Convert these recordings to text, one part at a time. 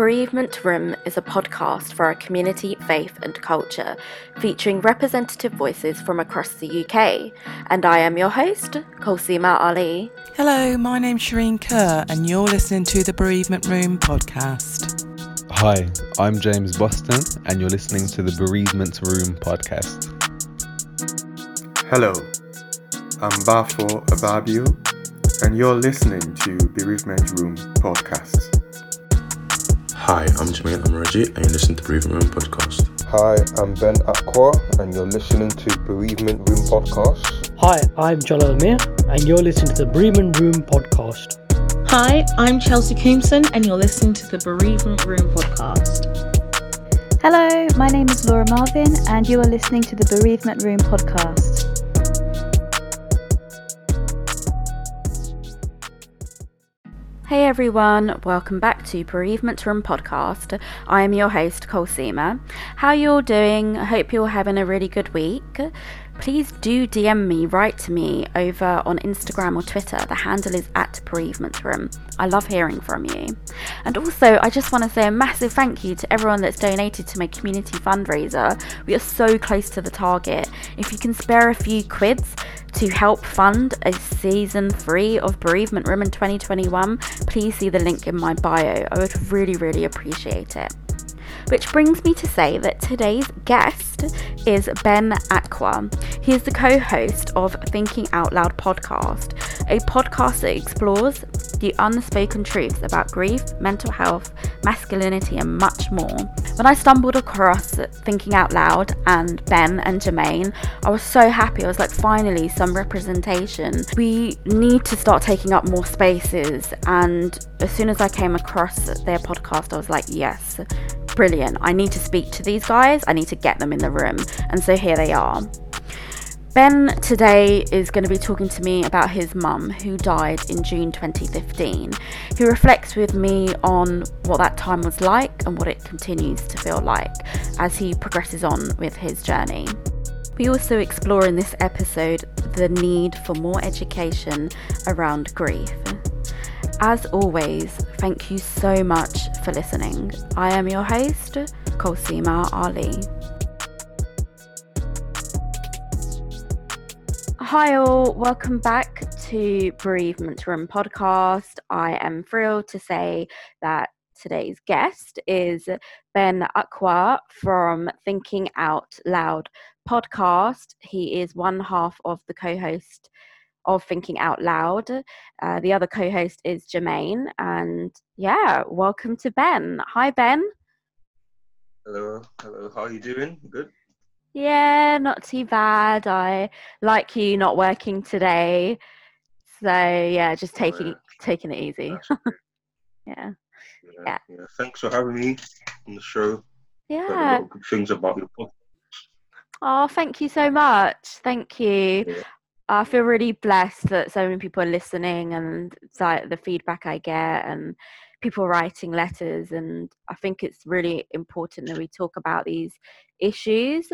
Bereavement Room is a podcast for our community, faith, and culture, featuring representative voices from across the UK. And I am your host, Kolsima Ali. Hello, my name's Shireen Kerr, and you're listening to the Bereavement Room podcast. Hi, I'm James Boston, and you're listening to the Bereavement Room podcast. Hello, I'm Bafo Ababio, and you're listening to Bereavement Room podcast. Hi, I'm Jermaine Amaraji, and you're listening to Bereavement Room podcast. Hi, I'm Ben Aqua, and you're listening to Bereavement Room podcast. Hi, I'm Jalal Amir, and you're listening to the Bereavement Room podcast. Hi, I'm Chelsea Coomson, and you're listening to the Bereavement Room podcast. Hello, my name is Laura Marvin, and you are listening to the Bereavement Room podcast. Hey everyone, welcome back to Bereavement Room Podcast. I am your host, Colsema. How you all doing? I hope you're having a really good week. Please do DM me, write to me over on Instagram or Twitter. The handle is at Bereavement Room. I love hearing from you. And also, I just want to say a massive thank you to everyone that's donated to my community fundraiser. We are so close to the target. If you can spare a few quids, to help fund a season three of Bereavement Room in 2021, please see the link in my bio. I would really, really appreciate it. Which brings me to say that today's guest is Ben Aqua. He is the co host of Thinking Out Loud podcast, a podcast that explores the unspoken truths about grief, mental health, masculinity, and much more. When I stumbled across Thinking Out Loud and Ben and Jermaine, I was so happy. I was like, finally, some representation. We need to start taking up more spaces. And as soon as I came across their podcast, I was like, yes, brilliant. I need to speak to these guys, I need to get them in the room. And so here they are. Ben today is going to be talking to me about his mum who died in June 2015. He reflects with me on what that time was like and what it continues to feel like as he progresses on with his journey. We also explore in this episode the need for more education around grief. As always, thank you so much for listening. I am your host, Kolsima Ali. Hi, all. Welcome back to Bereavement Room podcast. I am thrilled to say that today's guest is Ben Aqua from Thinking Out Loud podcast. He is one half of the co host of Thinking Out Loud. Uh, the other co host is Jermaine. And yeah, welcome to Ben. Hi, Ben. Hello, hello. How are you doing? Good. Yeah, not too bad. I like you not working today. So yeah, just oh, taking yeah. taking it easy. yeah. yeah. yeah. Yeah. Thanks for having me on the show. Yeah. Good things about your podcast. Oh, thank you so much. Thank you. Yeah. I feel really blessed that so many people are listening and like the feedback I get and people writing letters and I think it's really important that we talk about these issues.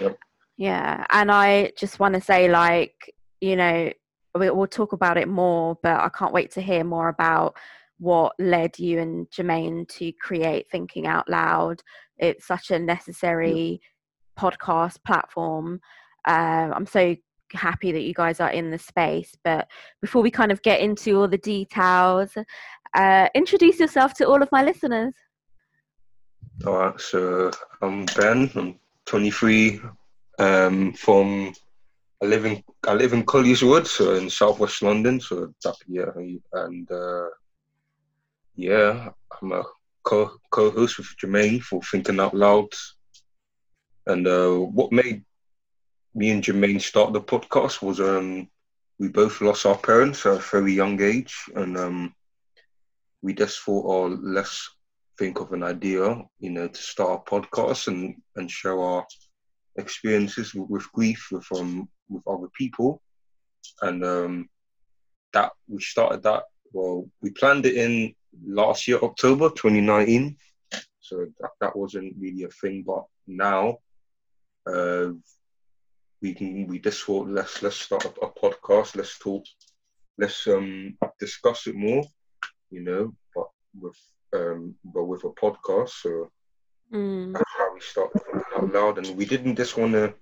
Yep. Yeah, and I just want to say like, you know, we, we'll talk about it more, but I can't wait to hear more about what led you and Jermaine to create Thinking Out Loud. It's such a necessary yep. podcast platform. Um, I'm so happy that you guys are in the space. But before we kind of get into all the details, uh, introduce yourself to all of my listeners. All right, so I'm Ben. I'm 23. Um, from I live in I live in Colliers Wood, so in southwest London. So that yeah, and uh, yeah, I'm a co co-host with Jermaine for Thinking Out Loud. And uh, what made me and Jermaine start the podcast was um, we both lost our parents at a very young age, and um, we just thought, oh, let's think of an idea, you know, to start a podcast and and share our experiences with, with grief with um with other people, and um, that we started that. Well, we planned it in last year, October 2019. So that, that wasn't really a thing, but now uh, we can we just thought let's let's start a, a podcast. Let's talk. Let's um discuss it more. You know, but with uh, with a podcast. So Mm. that's how we started thinking out loud. And we didn't just want to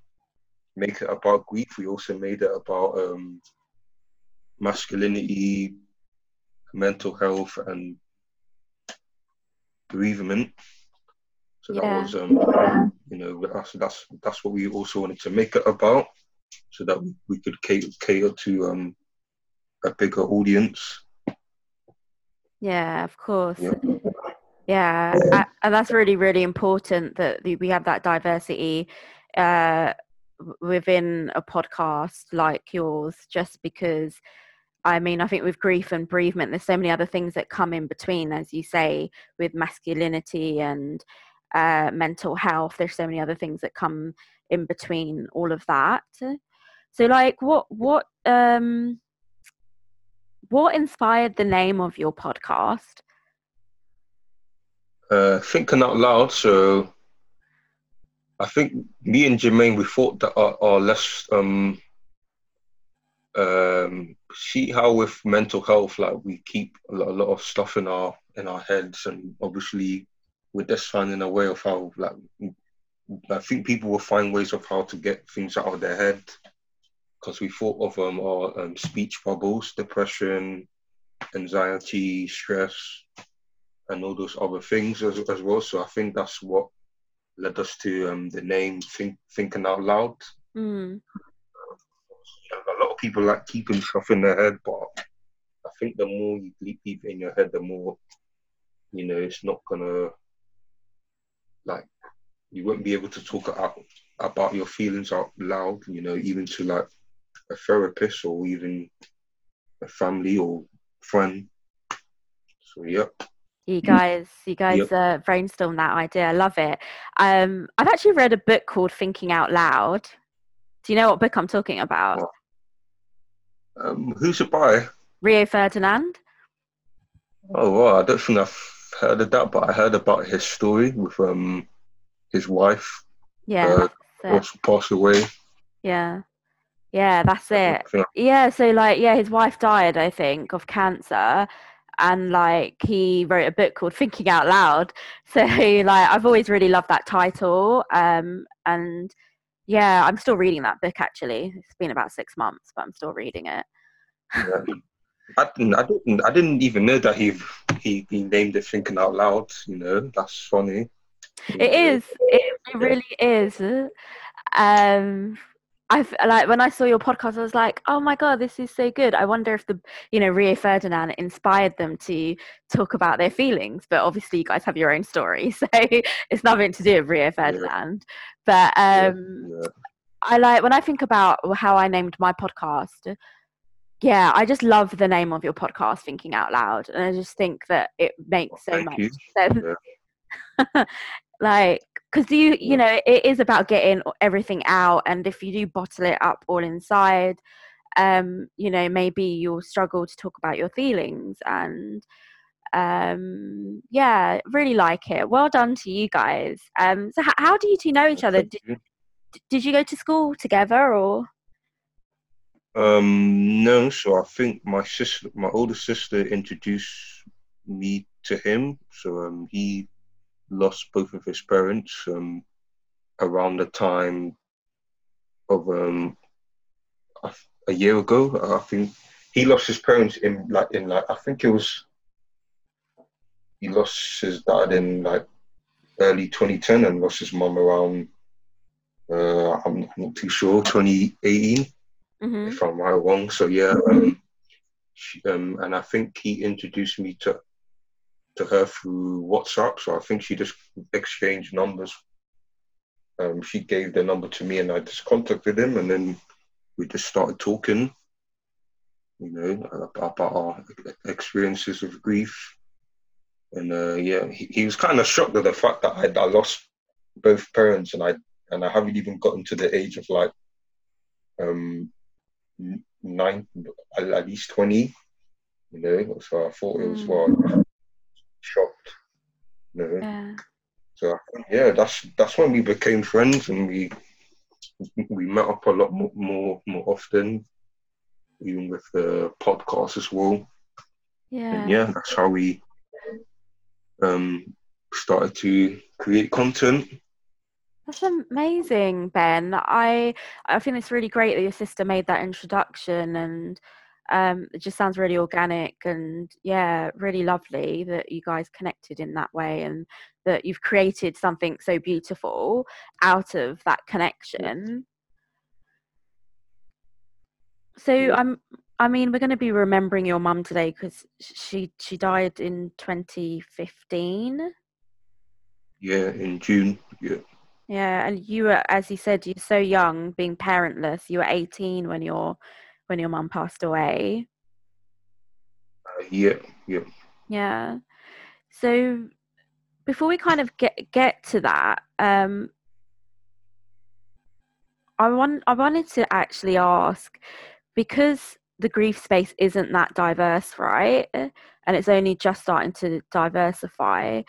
make it about grief. We also made it about um, masculinity, mental health, and bereavement. So that Yeah. was, um, you know, that's, that's that's what we also wanted to make it about, so that we, we could cater, cater to um, a bigger audience. Yeah, of course. Yeah. And that's really, really important that we have that diversity uh, within a podcast like yours, just because. I mean, I think with grief and bereavement, there's so many other things that come in between, as you say, with masculinity and uh, mental health. There's so many other things that come in between all of that. So, like, what, what, um, what inspired the name of your podcast? uh, thinking out loud. So I think me and Jermaine, we thought that our, our less um, um, see how with mental health, like we keep a lot, a lot of stuff in our in our heads, and obviously we're just finding a way of how like I think people will find ways of how to get things out of their head because we thought of um, our um, speech bubbles, depression, anxiety, stress, and all those other things as, as well. So I think that's what led us to um, the name Think, Thinking Out Loud. Mm. A lot of people like keeping stuff in their head, but I think the more you keep it in your head, the more, you know, it's not gonna, like, you won't be able to talk out about your feelings out loud, you know, even to like a therapist or even a family or friend. So, yep. You guys, you guys Yep. uh, brainstorm that idea. I love it. Um, I've actually read a book called Thinking Out Loud. Do you know what book I'm talking about? What? Um, who's it by? Rio Ferdinand. Oh, well, I don't think I've heard of that, but I heard about his story with um his wife Yeah, Uh, passed away. Yeah, yeah, that's it. Yeah, so like, yeah, his wife died, I think, of cancer, and like he wrote a book called Thinking Out Loud. So like, I've always really loved that title. Um, and yeah, I'm still reading that book actually. It's been about six months, but I'm still reading it. Yeah. I didn't, I didn't, I didn't even know that he he, he named it "Thinking Out Loud." You know, that's funny. It is. It, it really is. Um, I've like when I saw your podcast, I was like, "Oh my god, this is so good!" I wonder if the you know Rio Ferdinand inspired them to talk about their feelings. But obviously, you guys have your own story, so it's nothing to do with Rio Ferdinand. But um, Yeah. I like when I think about how I named my podcast. Yeah, I just love the name of your podcast, Thinking Out Loud, and I just think that it makes so much you. sense Yeah. like because you you know it is about getting everything out and if you do bottle it up all inside um you know maybe you'll struggle to talk about your feelings and um yeah really like it. Well done to you guys. Um so h- how do you two know each other? did, did you go to school together or? Um, no, so I think my sister, my older sister, introduced me to him. So um, he lost both of his parents um, around the time of um, a, a year ago. I think he lost his parents in like in like I think it was he lost his dad in like early 2010 and lost his mum around uh, I'm not too sure 2018 mm-hmm. if I'm right or wrong. So yeah, um, she, um, and I think he introduced me to to her through WhatsApp. So I think she just exchanged numbers. Um, she gave the number to me, and I just contacted him, and then we just started talking. You know about, our experiences of grief, and uh, yeah, he, he was kind of shocked at the fact that I, I lost both parents, and I and I haven't even gotten to the age of like um nine at least 20 you know so i thought it was well shocked you know yeah so yeah that's that's when we became friends and we we met up a lot more more, more often even with the podcast as well yeah and yeah that's how we um started to create content. That's amazing, Ben. I I think it's really great that your sister made that introduction, and um, it just sounds really organic and yeah, really lovely that you guys connected in that way, and that you've created something so beautiful out of that connection. So I'm. I mean, we're going to be remembering your mum today because she she died in 2015. Yeah, in June. Yeah. Yeah, and you were, as you said, you're so young, being parentless. You were 18 when your when your mum passed away. Uh, yeah, yeah. Yeah. So before we kind of get get to that, um, I want I wanted to actually ask because the grief space isn't that diverse, right? And it's only just starting to diversify.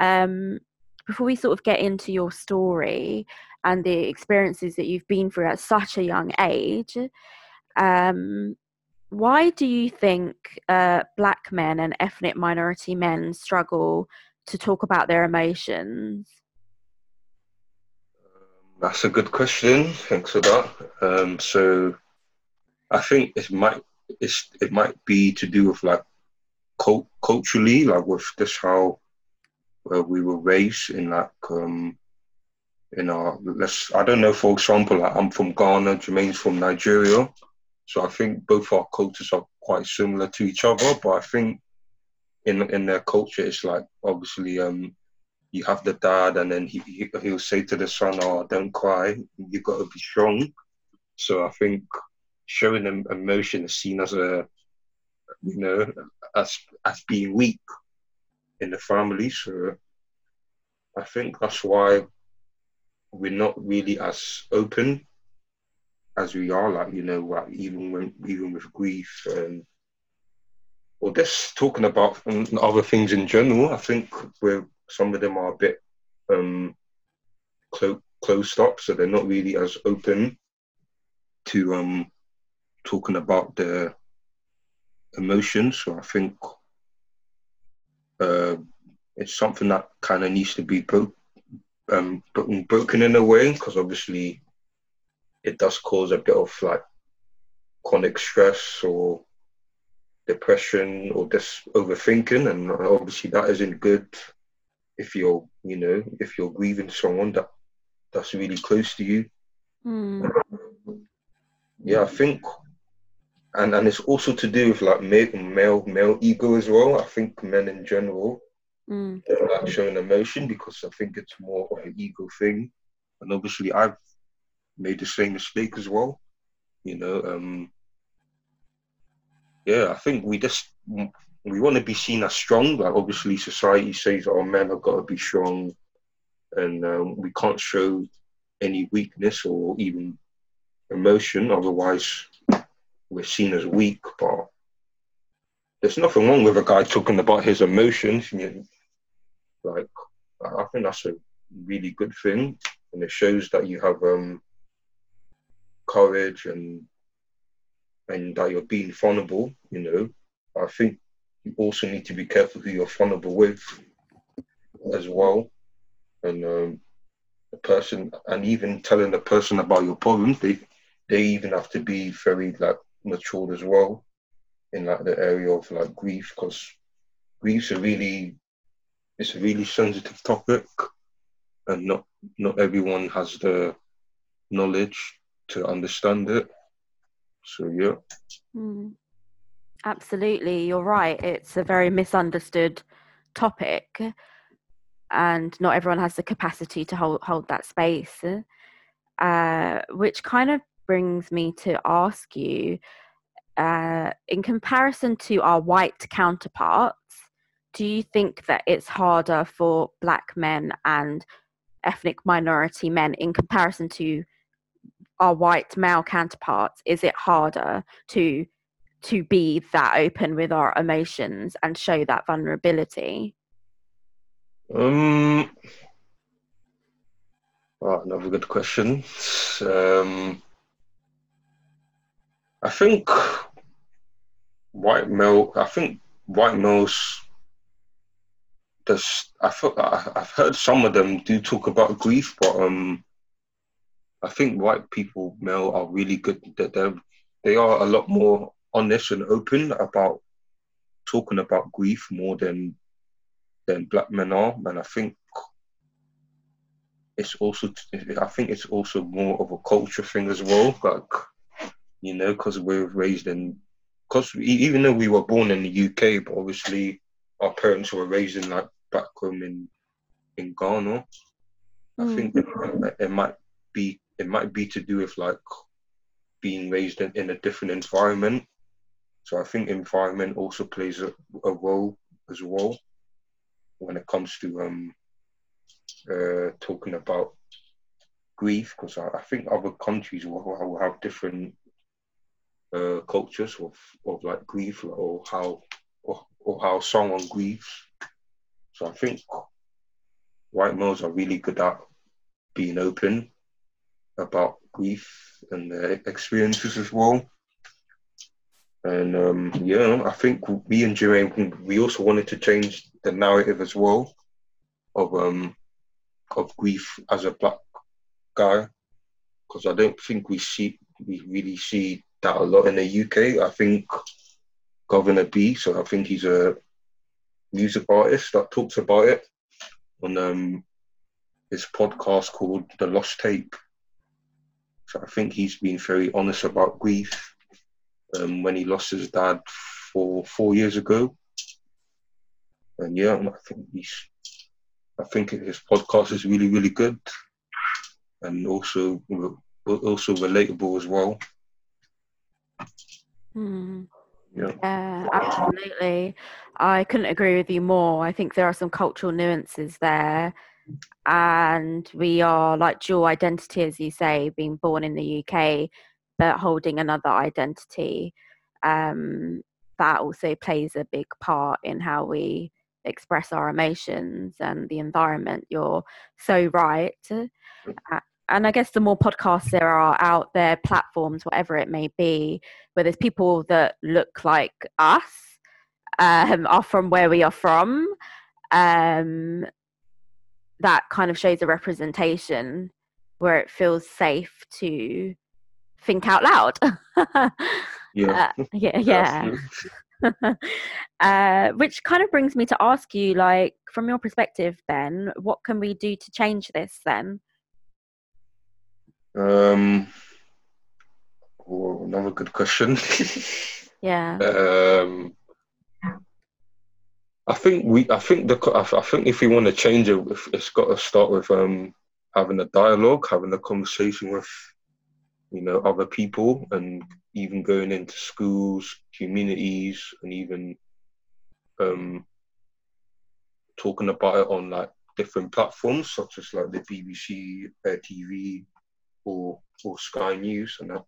Um, before we sort of get into your story and the experiences that you've been through at such a young age, um, why do you think uh, black men and ethnic minority men struggle to talk about their emotions? That's a good question. Thanks for that. Um, so, I think it might it's, it might be to do with like cult- culturally, like with just how we were raised in like um in our let's I don't know for example like I'm from Ghana, Jermaine's from Nigeria. So I think both our cultures are quite similar to each other, but I think in in their culture it's like obviously um you have the dad and then he, he he'll say to the son, Oh, don't cry, you gotta be strong. So I think showing them emotion is seen as a you know, as as being weak in the family. So I think that's why we're not really as open as we are. Like you know, like even when even with grief and or just talking about other things in general. I think where some of them are a bit um, clo- closed up, so they're not really as open to um, talking about their emotions. So I think uh, it's something that kind of needs to be broke, um, broken in a way because obviously it does cause a bit of like chronic stress or depression or just overthinking, and obviously that isn't good if you're, you know, if you're grieving someone that that's really close to you. Mm. Yeah, I think and and it's also to do with like male male male ego as well. I think men in general mm. don't like showing emotion because I think it's more of an ego thing. And obviously, I've made the same mistake as well. You know, um, yeah, I think we just we want to be seen as strong. Like obviously, society says, "Oh, men have got to be strong," and um, we can't show any weakness or even emotion. Otherwise, we're seen as weak, but there's nothing wrong with a guy talking about his emotions. You know, like, I think that's a really good thing, and it shows that you have um, courage and and that you're being vulnerable. You know, I think you also need to be careful who you're vulnerable with as well, and um, the person, and even telling the person about your problems. They they even have to be very like matured as well in like the area of like grief because grief's a really it's a really sensitive topic and not not everyone has the knowledge to understand it. So yeah. Mm. absolutely you're right. It's a very misunderstood topic and not everyone has the capacity to hold hold that space. Uh, which kind of brings me to ask you uh, in comparison to our white counterparts, do you think that it's harder for black men and ethnic minority men in comparison to our white male counterparts? Is it harder to to be that open with our emotions and show that vulnerability? Um, oh, another good question. Um, I think white male. I think white males there's I thought I- I've heard some of them do talk about grief, but um, I think white people male are really good. That they they are a lot more honest and open about talking about grief more than than black men are, and I think it's also I think it's also more of a culture thing as well. Like you know, because we're raised in because even though we were born in the UK, but obviously our parents were raised in like back home in in Ghana. I hmm. think it, it might be it might be to do with like being raised in, in a different environment. So I think environment also plays a, a role as well when it comes to um uh, talking about grief because I, I think other countries will, will have different uh, cultures of, of like grief or how or, or how someone grieves. So I think white males are really good at being open about grief and their experiences as well. And um, yeah, I think me and Jermaine, we also wanted to change the narrative as well of um of grief as a black guy, because I don't think we see we really see that a lot in the UK. I think Guvna B, so I think he's a music artist that talks about it on um his podcast called The Lost Tape. So I think he's been very honest about grief um, when he lost his dad four four years ago. And yeah, I think he's I think his podcast is really really good, and also also relatable as well. Hmm. Yeah. Yeah, absolutely. I couldn't agree with you more. I think there are some cultural nuances there. And we are like dual identity, as you say, being born in the UK, but holding another identity. Um, that also plays a big part in how we express our emotions and the environment. You're so right. Uh, and I guess the more podcasts there are out there, platforms, whatever it may be, where there's people that look like us, um, are from where we are from, um, that kind of shows a representation where it feels safe to think out loud. Yeah. Uh, yeah, yeah. uh, which kind of brings me to ask you, like, from your perspective, Ben, what can we do to change this then? Um, oh, another good question. Yeah. um, I think we. I think the. I think if we want to change it, it's got to start with um having a dialogue, having a conversation with, you know, other people, and even going into schools, communities, and even um talking about it on like different platforms such as like the BBC, ITV, or or Sky News, and that,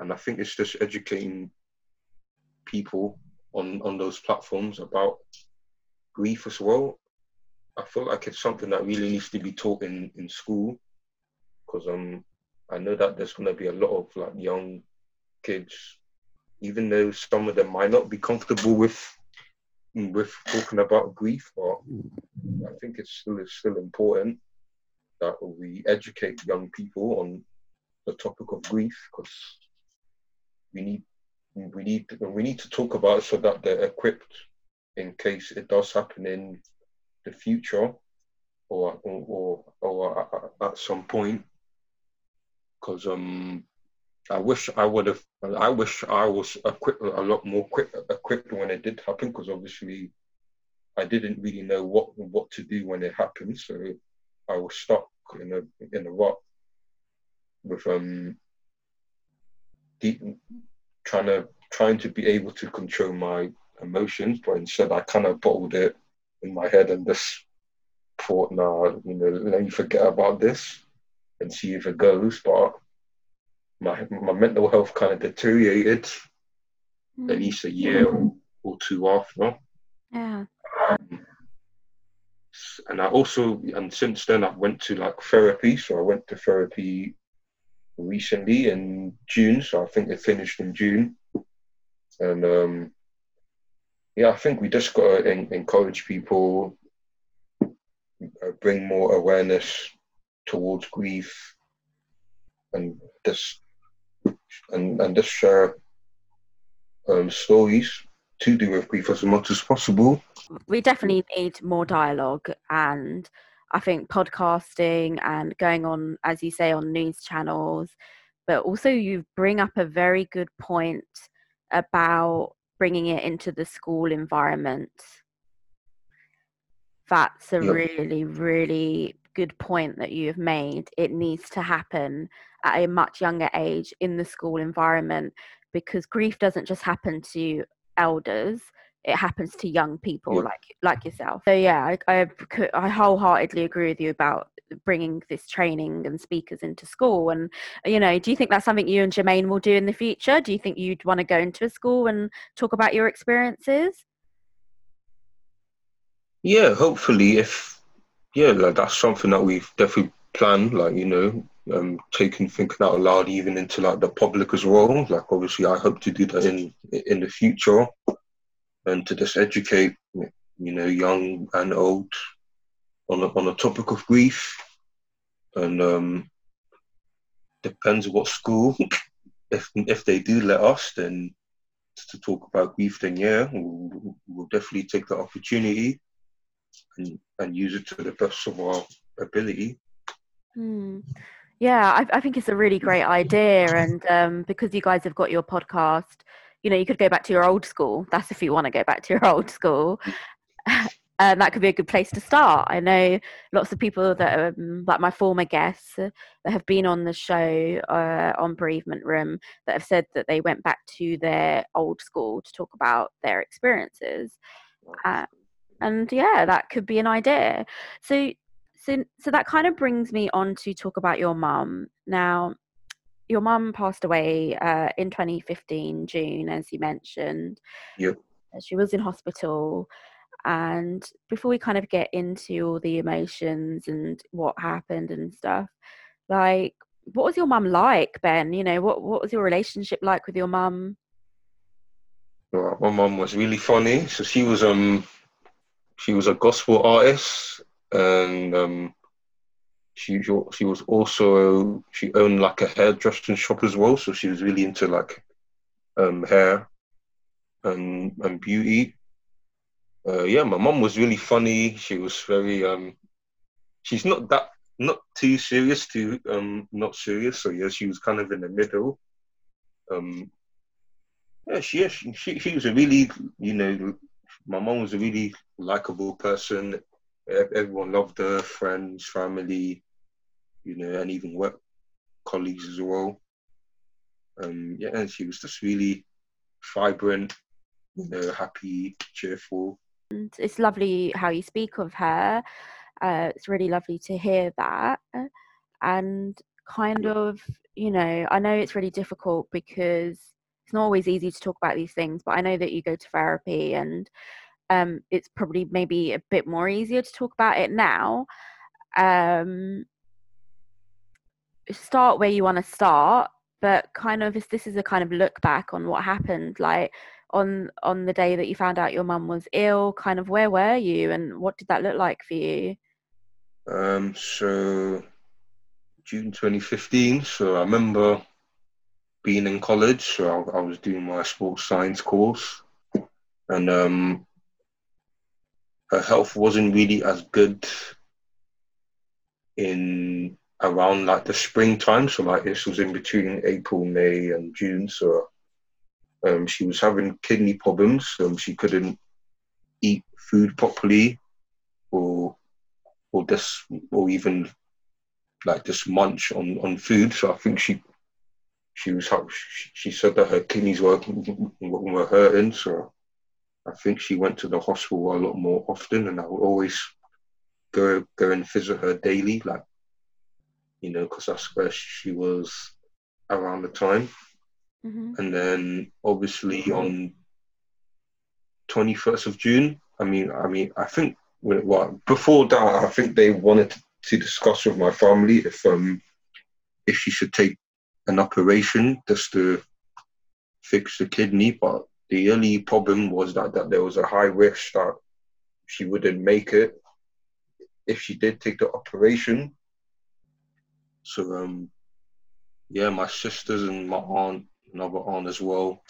and I think it's just educating people on on those platforms about grief as well. I feel like it's something that really needs to be taught in in school because um I know that there's going to be a lot of like young kids, even though some of them might not be comfortable with with talking about grief, but I think it's still it's still important that we educate young people on the topic of grief because we need we need we need to talk about it so that they're equipped in case it does happen in the future or or or, or at some point. Because um I wish I would have I wish I was equipped a lot more quick, equipped when it did happen because obviously I didn't really know what what to do when it happened. So I was stuck in a in a rut with um deep, trying to trying to be able to control my emotions, but instead I kind of bottled it in my head and just thought, nah, you know, let me forget about this and see if it goes. But my my mental health kind of deteriorated at least a year or two after. Yeah. Um, and I also and since then I went to like therapy. So I went to therapy recently in June. So I think it finished in June. And um, yeah, I think we just got to en- encourage people bring more awareness towards grief and just and and just share um, stories to do with grief as much as possible. We definitely need more dialogue, and I think podcasting and going on, as you say, on news channels. But also, you bring up a very good point about bringing it into the school environment. That's a Yep. really, really good point that you have made. It needs to happen at a much younger age in the school environment because grief doesn't just happen to elders it happens to young people Yeah. like like yourself so yeah I wholeheartedly agree with you about bringing this training and speakers into school and you know do you think that's something you and Jermaine will do in the future do you think you'd want to go into a school and talk about your experiences Yeah, hopefully, if yeah, like that's something that we've definitely planned. Like you know, um, taking thinking out loud even into like the public as well. Like obviously, I hope to do that in in the future, and to just educate you know young and old on the, on the topic of grief, and um, depends what school. If if they do let us, then to talk about grief, then yeah, we'll, we'll definitely take the opportunity and, and use it to the best of our ability. Hmm. Yeah, I, I think it's a really great idea, and um, because you guys have got your podcast, you know, you could go back to your old school. That's if you want to go back to your old school, and that could be a good place to start. I know lots of people that, um, like my former guests, uh, that have been on the show uh, on Bereavement Room, that have said that they went back to their old school to talk about their experiences. Uh, and yeah, that could be an idea. So, so, so that kind of brings me on to talk about your mum. Now, your mum passed away uh, in 2015 June, as you mentioned. Yep. She was in hospital, and before we kind of get into all the emotions and what happened and stuff, like, what was your mum like, Ben? You know, what what was your relationship like with your mum? Well, my mum was really funny. So she was um she was a gospel artist and um she she was also she owned like a hairdressing shop as well. So she was really into like um hair and and beauty. Uh, yeah, my mom was really funny. She was very um she's not that not too serious too um not serious. So yeah, she was kind of in the middle. Um yeah, she, she, she, she was a really, you know, my mom was a really likable person. Everyone loved her, friends, family, you know, and even work colleagues as well. Um, yeah, and she was just really vibrant, you know, happy, cheerful. And it's lovely how you speak of her. Uh, it's really lovely to hear that. And kind of, you know, I know it's really difficult because it's not always easy to talk about these things, but I know that you go to therapy and um, it's probably maybe a bit more easier to talk about it now. Um, start where you want to start, but kind of this is a kind of look back on what happened, like on on the day that you found out your mum was ill, kind of where were you and what did that look like for you? Um, so June 2015. So I remember being in college. So I, I was doing my sports science course, and um, her health wasn't really as good in around like the springtime. So like this was in between April, May, and June. So um, she was having kidney problems. Um, she couldn't eat food properly, or or this, or even like just munch on on food. So I think she she was she said that her kidneys were were hurting. So I think she went to the hospital a lot more often, and I would always go go and visit her daily, like you know, because that's where she was around the time. hmm And then obviously on twenty first of June, I mean, I mean, I think when- well before that, I think they wanted to discuss with my family if um if she should take an operation just to fix the kidney, but the only problem was that that there was a high risk that she wouldn't make it if she did take the operation. So um, yeah, my sisters and my aunt, another aunt as well,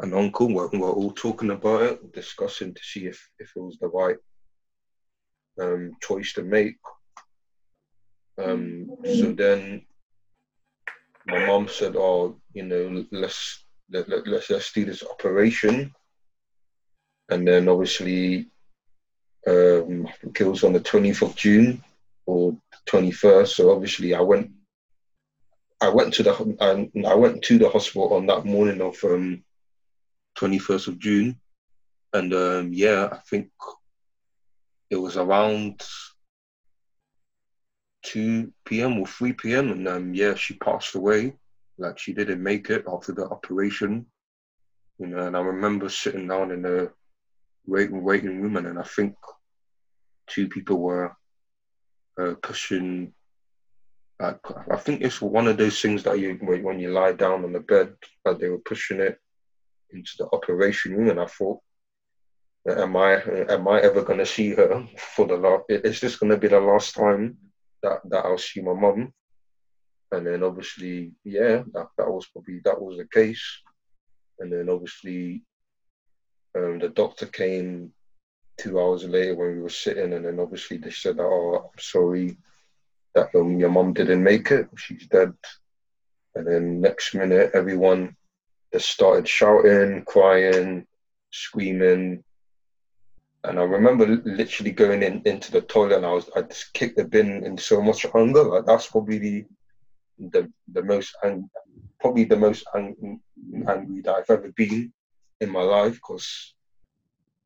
and uncle were, were all talking about it, discussing to see if, if it was the right um, choice to make. Um, so then my mom said, "Oh, you know, let's let, let, let's let's do this operation." And then obviously, um, it was on the twentieth of June or twenty first. So obviously, I went. I went to the I, I went to the hospital on that morning of um, 21st of June. And um, yeah, I think it was around 2 p.m. or 3 p.m. And um, yeah, she passed away. Like she didn't make it after the operation. You know, and I remember sitting down in the waiting waiting room, and then I think two people were uh, pushing. Like I think it's one of those things that you when you lie down on the bed, that they were pushing it into the operation room, and I thought, am I am I ever to see her for the last? Is this to be the last time that that I'll see my mum? And then obviously, yeah, that, that was probably that was the case. And then obviously, um, the doctor came two hours later when we were sitting, and then obviously they said, "Oh, I'm sorry that um, your mum didn't make it. She's dead." And then next minute, everyone just started shouting, crying, screaming. And I remember literally going in into the toilet and I was I just kicked the bin in so much anger. Like that's probably the the, the most and probably the most ang- angry that I've ever been in my life because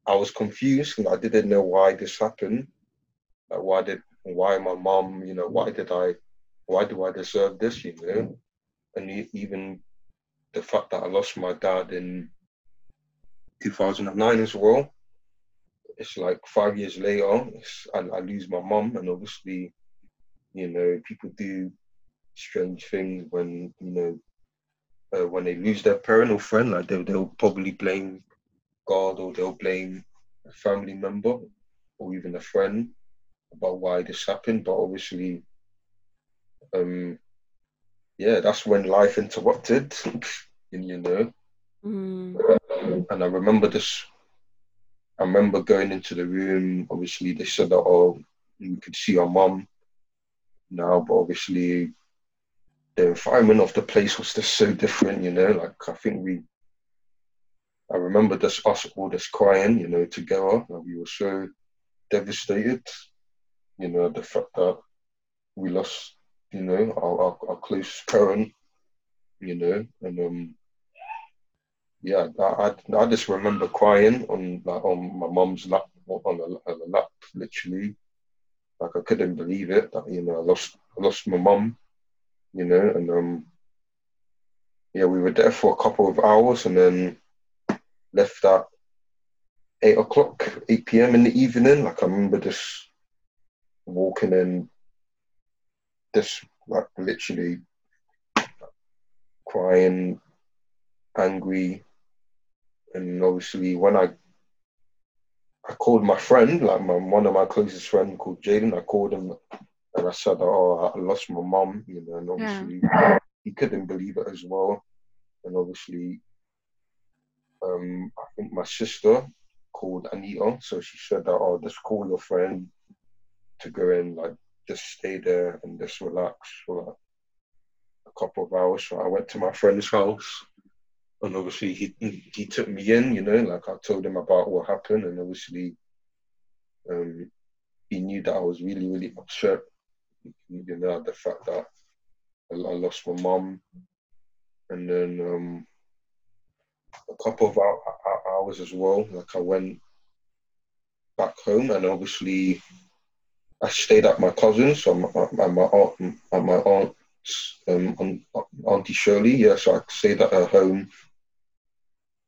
I was confused and I didn't know why this happened. Like why did why my mom, you know, why did I why do I deserve this, you know? And even the fact that I lost my dad in 2009 as well. It's like five years later, I, I lose my mom, and obviously, you know, people do strange things when you know uh, when they lose their parent or friend. Like they'll, they'll probably blame God or they'll blame a family member or even a friend about why this happened. But obviously, um, yeah, that's when life interrupted, you know. Mm. And I remember this. I remember going into the room. Obviously, they said that oh, you could see our mum now, but obviously, the environment of the place was just so different. You know, like I think we. I remember this us all just crying, you know, together. And we were so devastated, you know, the fact that we lost you know, our, our, our closest parent, you know, and um, yeah, I, I, I just remember crying on like on my mum's lap, on the, on the lap, literally, like I couldn't believe it that you know I lost I lost my mum, you know, and um, yeah, we were there for a couple of hours and then left at eight o'clock, eight p.m. in the evening. Like I remember just walking in just like literally crying, angry, and obviously when I I called my friend, like my one of my closest friends called Jaden, I called him and I said, "Oh, I lost my mom," you know, and obviously yeah. he couldn't believe it as well, and obviously, um, I think my sister called Anita, so she said that, "Oh, just call your friend to go in, like just stay there and just relax for like a couple of hours. So I went to my friend's house, and obviously he he took me in. You know, like I told him about what happened, and obviously, um, he knew that I was really really upset. You know, the fact that I, lost my mom, and then um, a couple of hours as well. Like I went back home, and obviously I stayed at my cousin's, so my, at my aunt, at my aunt's, um, Auntie Shirley. Yeah, so I stayed at her home,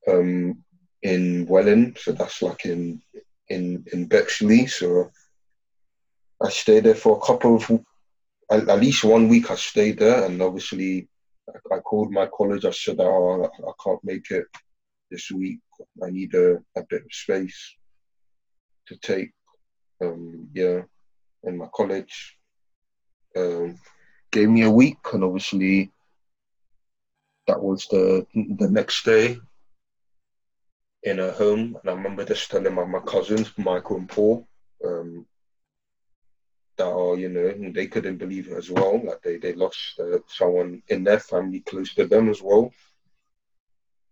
um, in Welling. So that's like in in in Bexley. So I stayed there for a couple of, at least one week. I stayed there, and obviously, I, called my college. I said, "Oh, I, can't make it this week. I need a, a bit of space to take." Um, yeah in my college. Um, gave me a week, and obviously that was the the next day in a home. And I remember just telling my, my cousins, Michael and Paul, um, that are you know they couldn't believe it as well. Like they they lost uh, someone in their family close to them as well,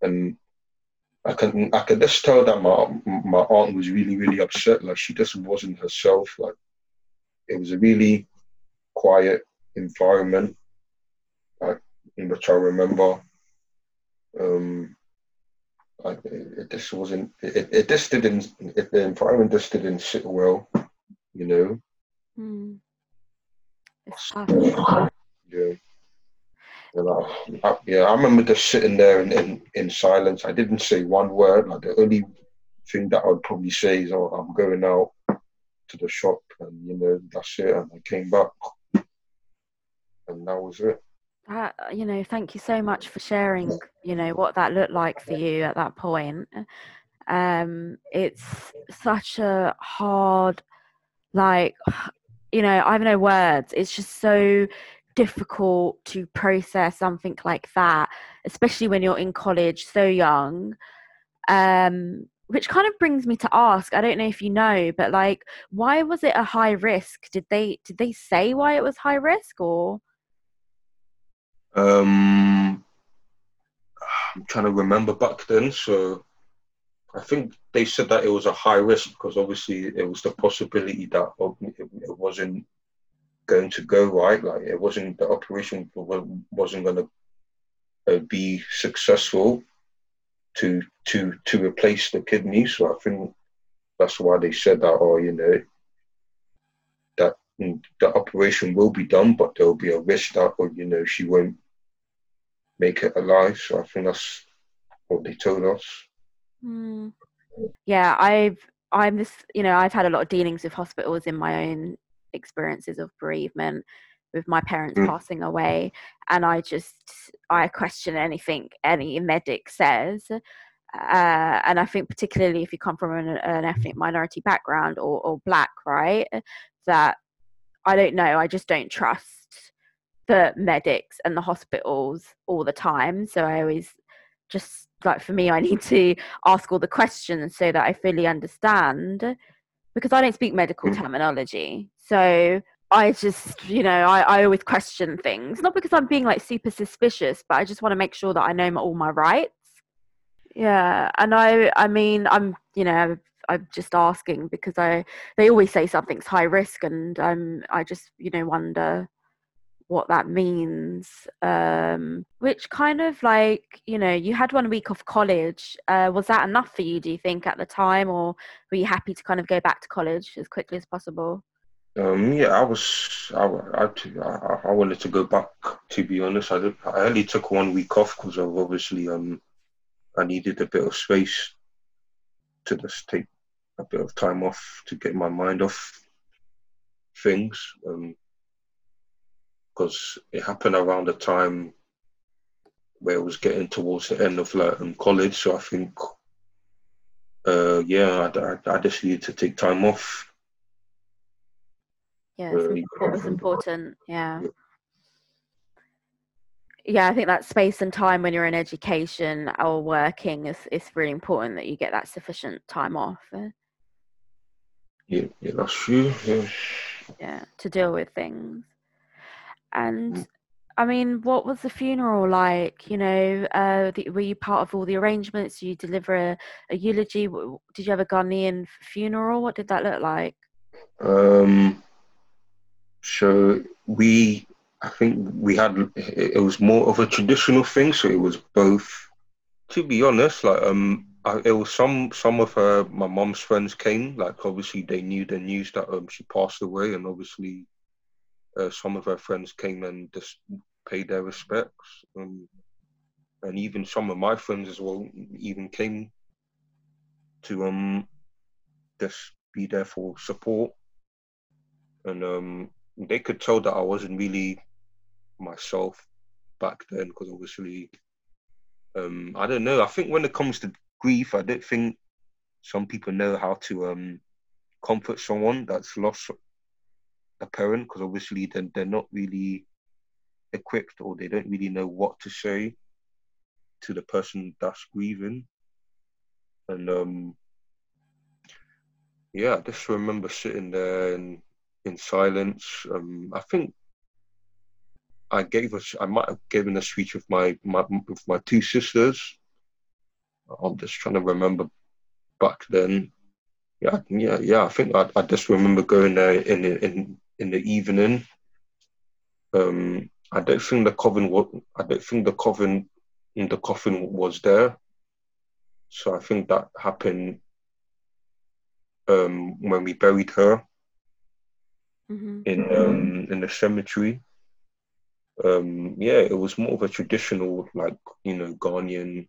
and I can I could just tell that my my aunt was really really upset. Like she just wasn't herself. Like it was a really quiet environment, like in which I remember. Um, like it, it just wasn't. It, it just didn't. It, the environment just didn't sit well, you know. Mm. It's tough. Yeah. And I, I, yeah, I remember just sitting there in, in, in silence. I didn't say one word. Like the only thing that I'd probably say is, "Oh, I'm going out to the shop," and you know that's it. And I came back, and that was it. That you know, thank you so much for sharing. You know what that looked like for you at that point. Um, it's such a hard, like, you know, I have no words. It's just so difficult to process something like that, especially when you're in college so young. Um, which kind of brings me to ask, I don't know if you know, but like why was it a high risk? Did they did they say why it was high risk or um I'm trying to remember back then, so I think they said that it was a high risk because obviously it was the possibility that it wasn't going to go right. Like it wasn't the operation wasn't going to uh, be successful to to to replace the kidney. So I think that's why they said that. Or you know that the operation will be done, but there will be a risk that, or you know, she won't make it alive. So I think that's what they told us. Mm. Yeah, I've I'm this. You know, I've had a lot of dealings with hospitals in my own experiences of bereavement with my parents mm. passing away and i just i question anything any medic says uh, and i think particularly if you come from an, an ethnic minority background or, or black right that i don't know i just don't trust the medics and the hospitals all the time so i always just like for me i need to ask all the questions so that i fully understand because I don't speak medical mm. terminology. So I just, you know, I, I always question things. Not because I'm being like super suspicious, but I just want to make sure that I know my, all my rights. Yeah. And I I mean, I'm you know, I'm just asking because I they always say something's high risk and I'm I just, you know, wonder what that means um which kind of like you know you had one week of college uh was that enough for you do you think at the time or were you happy to kind of go back to college as quickly as possible? Um yeah i was i i, I wanted to go back to be honest. I did, i only took one week off because of obviously um i needed a bit of space to just take a bit of time off to get my mind off things. Um because it happened around the time where it was getting towards the end of like um, college. So I think, uh, yeah, I, I, I, just needed to take time off. Yeah, uh, it was important. Yeah. yeah. Yeah, I think that space and time when you're in education or working is, is really important that you get that sufficient time off. Yeah, yeah, that's true. Yeah. yeah, to deal with things. And mm. I mean, what was the funeral like? You know, uh, the, were you part of all the arrangements? Did you deliver a, a, eulogy? Did you have a Ghanaian funeral? What did that look like? Um, so we, I think we had. It was more of a traditional thing. So it was both. To be honest, like um, I, it was some some of her my mom's friends came. Like obviously they knew the news that um she passed away, and obviously uh, some of her friends came and just paid their respects. Um, and even some of my friends as well even came to um just be there for support. And um, they could tell that I wasn't really myself back then because obviously um, I don't know. I think when it comes to grief, I don't think some people know how to um, comfort someone that's lost a parent because obviously then they're not really equipped or they don't really know what to say to the person that's grieving. And um, yeah, I just remember sitting there in in silence. Um, I think I gave us. I might have given a speech with my, my with my two sisters. I'm just trying to remember back then. Yeah, yeah, yeah. I think I, I just remember going there in in in the evening. Um, I don't think the coffin was. I don't think the coffin in the coffin was there. So I think that happened um, when we buried her Mm-hmm. in um, in the cemetery. Um, yeah, it was more of a traditional, like you know, Ghanaian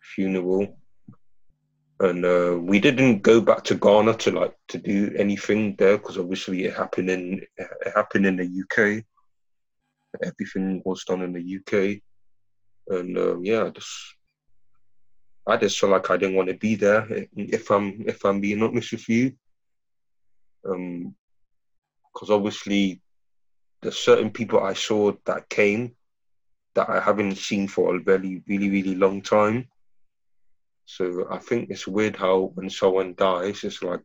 funeral, and uh, we didn't go back to Ghana to like to do anything there because obviously it happened in it happened in the UK. Everything was done in the UK, and um, yeah, just I just felt like I didn't want to be there. If I'm if I'm being honest with you, um, because obviously there's certain people I saw that came that I haven't seen for a really, really, really long time. So I think it's weird how when someone dies, it's like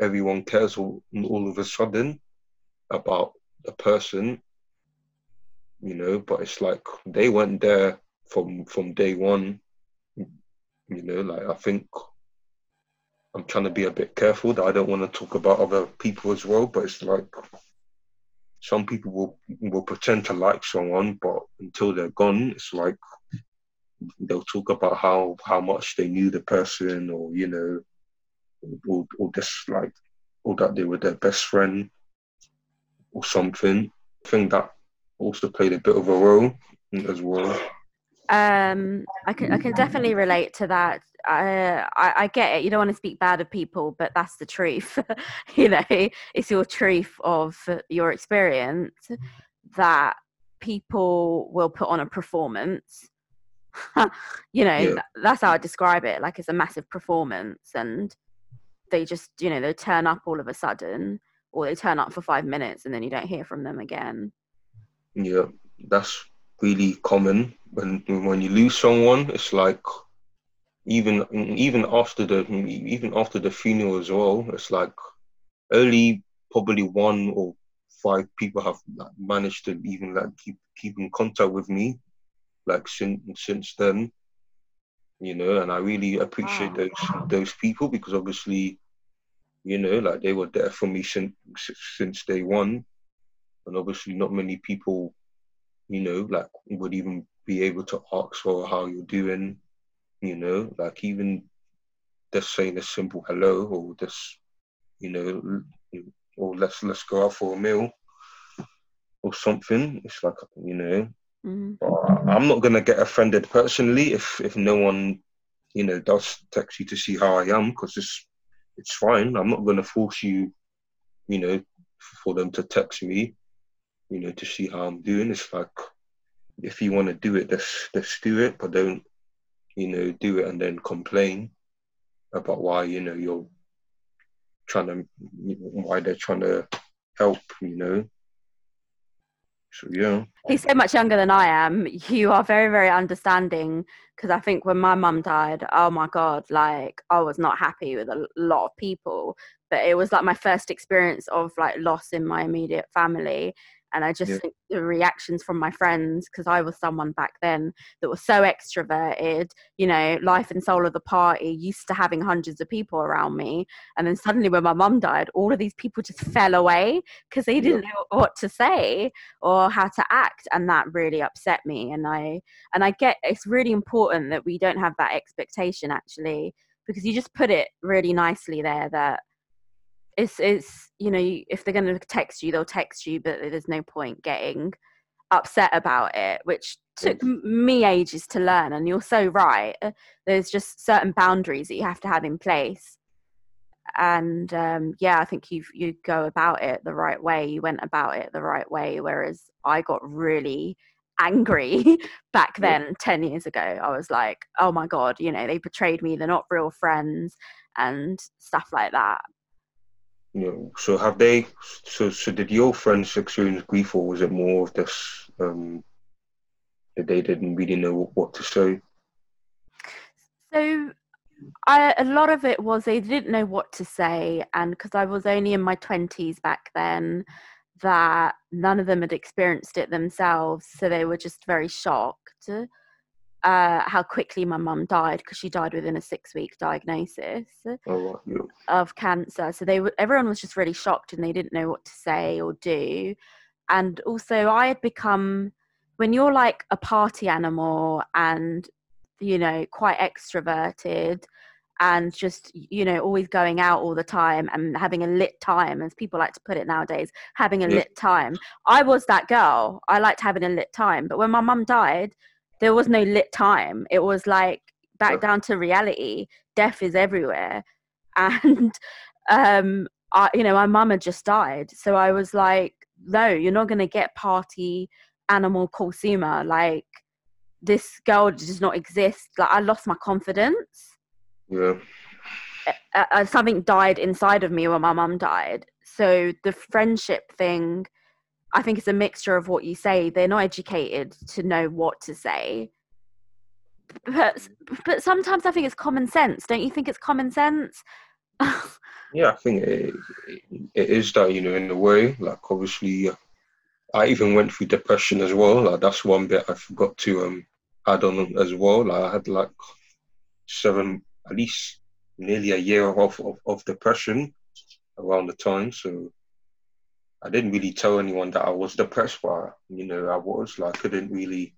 everyone cares all, all of a sudden about a person, you know, but it's like they weren't there from from day one. You know, like I think I'm trying to be a bit careful that I don't want to talk about other people as well, but it's like some people will will pretend to like someone, but until they're gone, it's like they'll talk about how how much they knew the person, or you know, or or just like, or that they were their best friend, or something. I think that also played a bit of a role as well. Um, I can I can definitely relate to that. I, I I get it. You don't want to speak bad of people, but that's the truth. you know, it's your truth of your experience that people will put on a performance. you know, Yeah. that's how I describe it. Like it's a massive performance, and they just you know they turn up all of a sudden, or they turn up for five minutes and then you don't hear from them again. Yeah, that's really common when when you lose someone. It's like even even after the even after the funeral as well. It's like only probably one or five people have managed to even like keep keep in contact with me, like since since then. You know, and I really appreciate Wow. those those people because obviously, you know, like they were there for me since since day one, and obviously not many people you know, like would even be able to ask for how you're doing, you know, like even just saying a simple hello or just, you know, or let's let's go out for a meal or something. It's like you know, Mhm. but I'm not gonna get offended personally if if no one, you know, does text you to see how I am because it's it's fine. I'm not gonna force you, you know, for them to text me, you know, to see how I'm doing. It's like if you want to do it, just just do it, but don't, you know, do it and then complain about why you know you're trying to why they're trying to help, you know. Yeah. He's so much younger than I am. You are very, very understanding because I think when my mum died, oh my God, like I was not happy with a lot of people. But it was like my first experience of like loss in my immediate family. And I just Yeah. think the reactions from my friends, because I was someone back then that was so extroverted, you know, life and soul of the party, used to having hundreds of people around me. And then suddenly when my mum died, all of these people just fell away because they didn't know what to say or how to act and that really upset me and i and i get it's really important that we don't have that expectation actually because you just put it really nicely there that it's it's you know if they're going to text you they'll text you but there's no point getting upset about it which took me ages to learn and you're so right Uh, there's just certain boundaries that you have to have in place and um, yeah, I think you you go about it the right way. You went about it the right way, whereas I got really angry back Yeah. then, ten years ago. I was like, oh my god, you know, they betrayed me. They're not real friends and stuff like that. You know, so have they? So, so did your friends experience grief, or was it more of this um, that they didn't really know what to say? So, I, a lot of it was they didn't know what to say, and because I was only in my twenties back then, that none of them had experienced it themselves, so they were just very shocked uh, how quickly my mum died because she died within a six week diagnosis oh, yeah. of cancer. So they were, everyone was just really shocked and they didn't know what to say or do. And also, I had become when you're like a party animal and you know quite extroverted and just you know always going out all the time and having a lit time as people like to put it nowadays having a lit time i was that girl i liked having a lit time but when my mum died there was no lit time. It was like back down to reality. Death is everywhere, and um, I, you know, my mum had just died, so I was like, no, you're not gonna get party animal consumer. Like this girl does not exist. Like I lost my confidence. Yeah. Uh, something died inside of me when my mum died. So the friendship thing I think it's a mixture of what you say. They're not educated to know what to say. But but sometimes I think it's common sense. Don't you think it's common sense? yeah, I think it, it is that you know in a way. Like obviously, I even went through depression as well. Like that's one bit I forgot to um add on as well. Like I had like seven, at least nearly a year of of, of depression around the time. So I didn't really tell anyone that I was depressed, but you know, I was like, I couldn't really.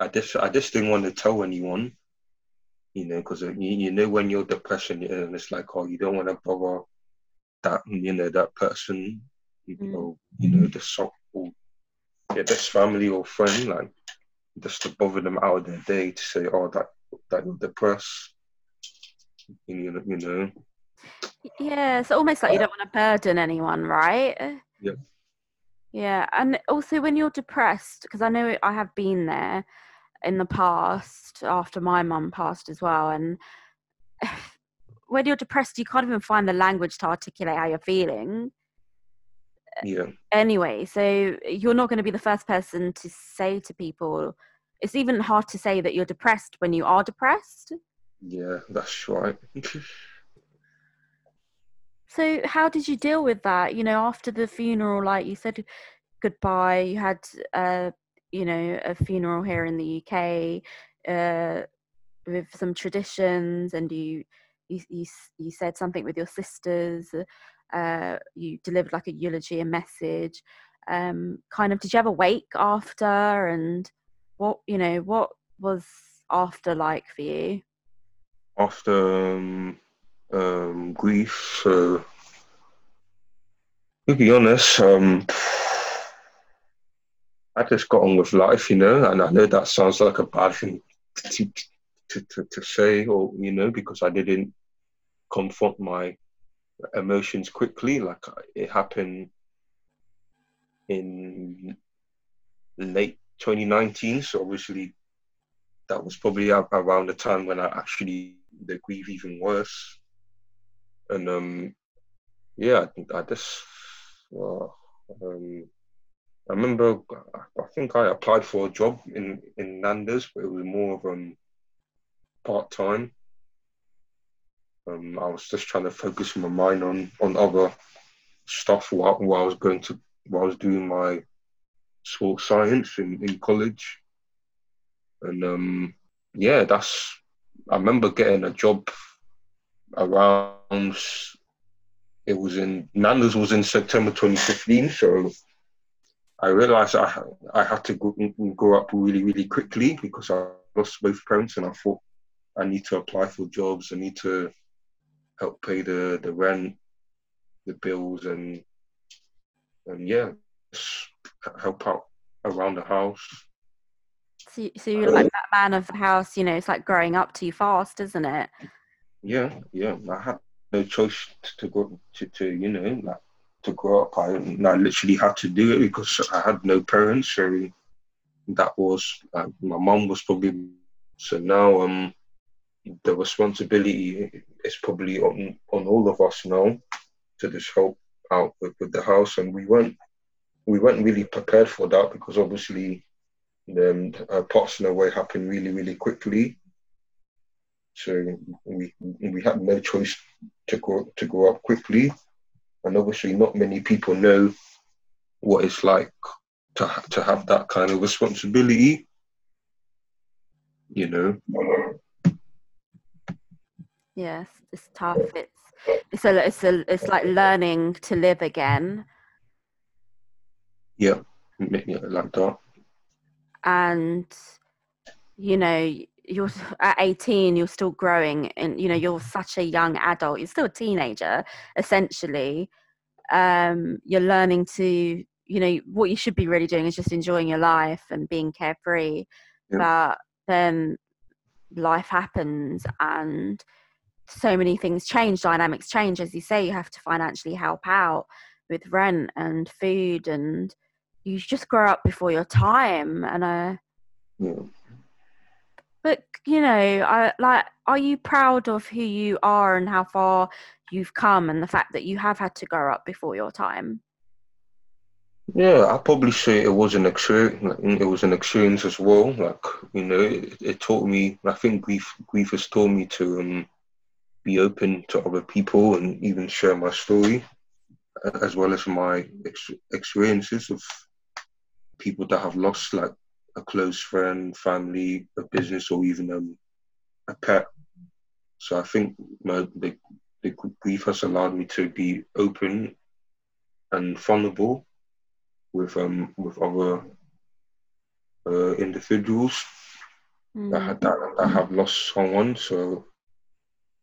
I just, I just didn't want to tell anyone, you know, because uh, you, you know when you're depressed and it's like, oh, you don't want to bother that, you know, that person, you mm. know, you know, the so or yeah, this family or friend, like, just to bother them out of their day to say, oh, that that you're depressed, you know, you know. Yeah, it's almost like you don't want to burden anyone, right? Yeah. Yeah, and also when you're depressed, because I know I have been there in the past after my mum passed as well, and when you're depressed, you can't even find the language to articulate how you're feeling. Yeah. Anyway, so you're not going to be the first person to say to people. It's even hard to say that you're depressed when you are depressed. Yeah, that's right. So how did you deal with that? You know, after the funeral, like you said goodbye, you had uh, you know, a funeral here in the UK uh, with some traditions, and you you you, you said something with your sisters. Uh, you delivered like a eulogy, a message. Um, kind of, did you have a wake after? And what you know, what was after like for you? After um, um, grief. To be honest, um, I just got on with life, you know, and I know that sounds like a bad thing to, to, to, to say, or, you know, because I didn't confront my emotions quickly. Like it happened in late 2019. So obviously that was probably around the time when I actually the grief even worse and um, yeah, I, I just uh, um, I remember I think I applied for a job in in Nando's, but it was more of um part time. Um, I was just trying to focus my mind on on other stuff while, while I was going to while I was doing my sports science in, in college. And um, yeah, that's I remember getting a job around it was in Nando's was in September 2015, so I realized I I had to go, mm, grow up really really quickly because I lost both parents, and I thought I need to apply for jobs. I need to help pay the the rent, the bills, and and yeah, help out around the house. So, so you're like that man of the house, you know. It's like growing up too fast, isn't it? Yeah, yeah. I had no choice to go to, to you know, like to grow up. I, I literally had to do it because I had no parents. So that was uh, my mom was probably so now um the responsibility is probably on on all of us now to just help out with, with the house, and we weren't we weren't really prepared for that because obviously the uh, passing away happened really really quickly. So we we had no choice to grow to grow up quickly, and obviously not many people know what it's like to ha- to have that kind of responsibility. You know. Yes, it's tough. It's it's a it's a it's like learning to live again. Yeah, yeah like that. And you know, you're at 18 you're still growing and you know you're such a young adult you're still a teenager essentially. Um you're learning to you know what you should be really doing is just enjoying your life and being carefree. Yeah. but then life happens and so many things change dynamics change. As you say you have to financially help out with rent and food and you just grow up before your time and uh yeah but you know I, like are you proud of who you are and how far you've come and the fact that you have had to grow up before your time? Yeah i probably say it was an experience it was an experience as well like you know it, it taught me i think grief grief has taught me to um, be open to other people and even share my story as well as my ex- experiences of people that have lost like a close friend, family, a business, or even um, a pet. So I think my, the, the grief has allowed me to be open and vulnerable with um with other uh, individuals mm. that, that, that have lost someone. So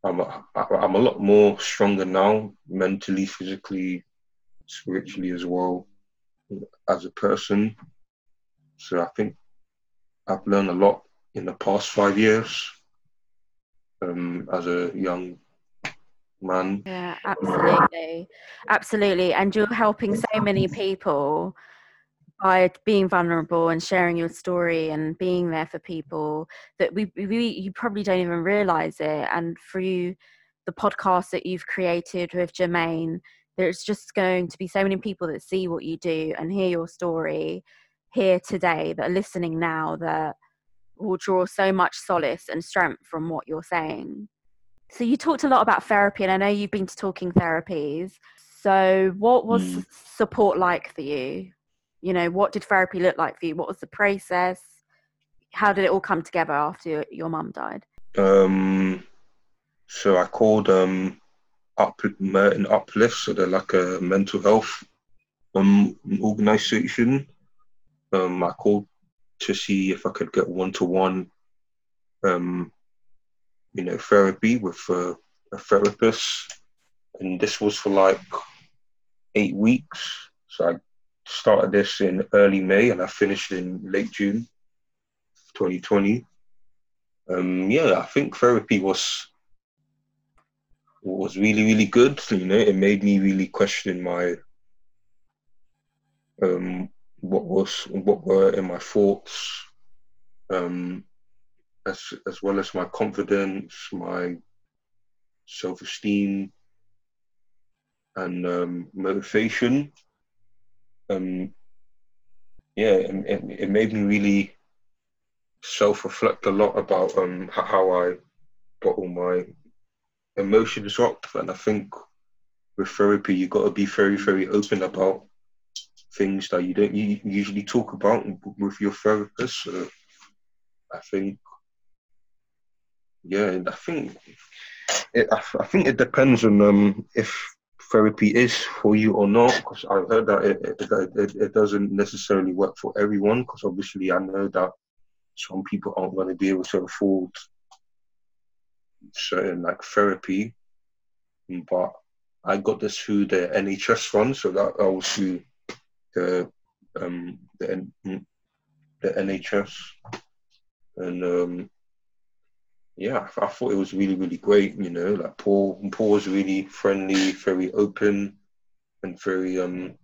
I'm a, I'm a lot more stronger now, mentally, physically, spiritually as well, as a person. So I think I've learned a lot in the past five years um, as a young man. Yeah, absolutely, absolutely, and you're helping so many people by being vulnerable and sharing your story and being there for people that we, we you probably don't even realize it. And through the podcast that you've created with Jermaine there's just going to be so many people that see what you do and hear your story here today that are listening now that will draw so much solace and strength from what you're saying. So you talked a lot about therapy, and I know you've been to talking therapies. So what was mm. support like for you? You know, what did therapy look like for you? What was the process? How did it all come together after your mum died? Um, so I called um, up Merton Uplift, so they're like a mental health um organization um, I called to see if I could get one to one, you know, therapy with uh, a therapist, and this was for like eight weeks. So I started this in early May and I finished in late June, 2020. Um, yeah, I think therapy was was really really good. You know, it made me really question my um, what was what were in my thoughts, um, as as well as my confidence, my self esteem, and um, motivation. Um, yeah, it, it, made me really self reflect a lot about um, how I bottle my emotions up, and I think with therapy you got to be very very open about things that you don't usually talk about with your therapist. So I think, yeah, I think it, I, think it depends on um, if therapy is for you or not. Because I've heard that it, it, it, it doesn't necessarily work for everyone. Because obviously, I know that some people aren't going to be able to afford certain like therapy, but I got this through the NHS fund, so that I was through the um, the, N- the NHS, and um, yeah, I thought it was really really great. You know, like Paul Paul was really friendly, very open, and very um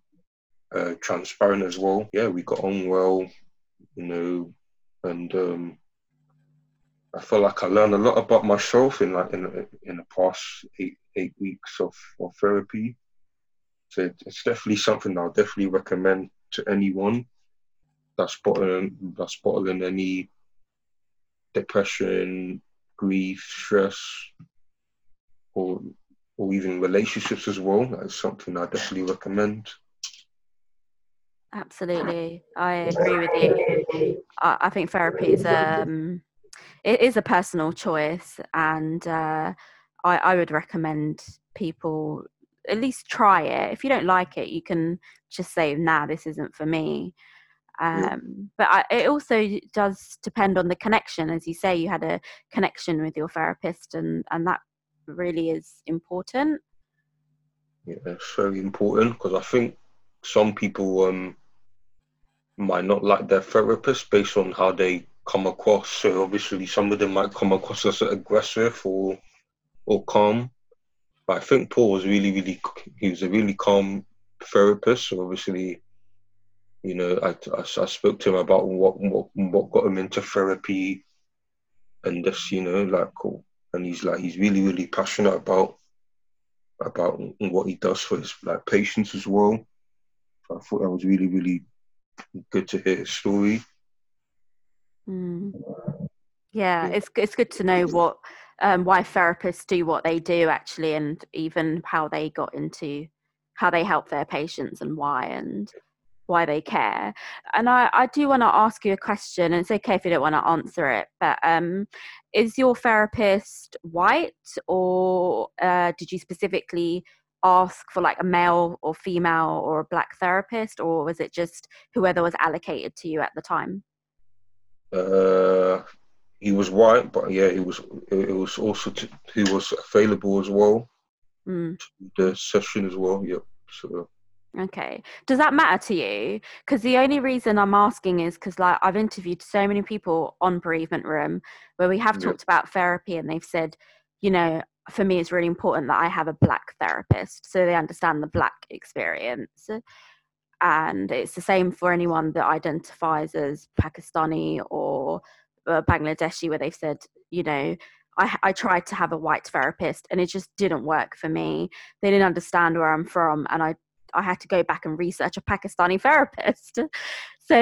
uh, transparent as well. Yeah, we got on well. You know, and um, I felt like I learned a lot about myself in like in in the past eight eight weeks of, of therapy. So it's definitely something I'll definitely recommend to anyone that's bottling that's bottling any depression, grief, stress, or or even relationships as well. That's something I definitely recommend. Absolutely, I agree with you. I, I think therapy is um, it is a personal choice, and uh, I, I would recommend people at least try it. If you don't like it, you can just say, "Nah, this isn't for me." Um, but I, it also does depend on the connection, as you say. You had a connection with your therapist, and and that really is important. Yeah, it's very important because I think some people um, might not like their therapist based on how they come across. So obviously, some of them might come across as aggressive or or calm. But I think Paul was really, really, he was a really calm therapist. So obviously, you know, I, I, I spoke to him about what, what what got him into therapy, and this, you know, like cool. And he's like, he's really, really passionate about about what he does for his like patients as well. So I thought that was really, really good to hear his story. Mm. Yeah, it's it's good to know what um, why therapists do what they do actually, and even how they got into how they help their patients and why and why they care. And I, I do want to ask you a question, and it's okay if you don't want to answer it, but um, is your therapist white or uh, did you specifically ask for like a male or female or a black therapist, or was it just whoever was allocated to you at the time? Uh, he was white, but yeah, he was. It was also to, he was available as well. Mm. The session as well. Yep. So Okay. Does that matter to you? Because the only reason I'm asking is because, like, I've interviewed so many people on bereavement room where we have Yeah. talked about therapy, and they've said, you know, for me, it's really important that I have a black therapist so they understand the black experience. And it's the same for anyone that identifies as Pakistani or uh, Bangladeshi, where they've said, you know, I, I tried to have a white therapist and it just didn't work for me. They didn't understand where I'm from, and I I had to go back and research a Pakistani therapist. So